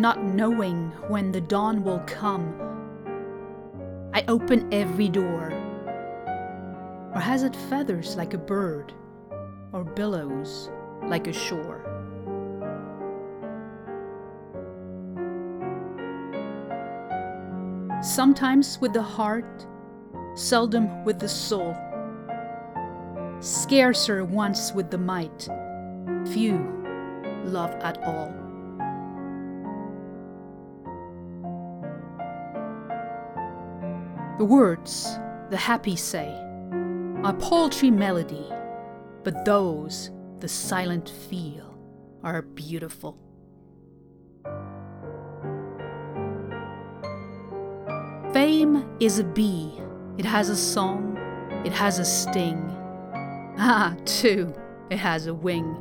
not knowing when the dawn will come. I open every door. Or has it feathers like a bird, or billows like a shore? Sometimes with the heart, seldom with the soul. Scarcer once with the might, few love at all. The words, the happy say, are paltry melody, but those the silent feel are beautiful. Fame is a bee, it has a song, it has a sting. Ah, too, it has a wing.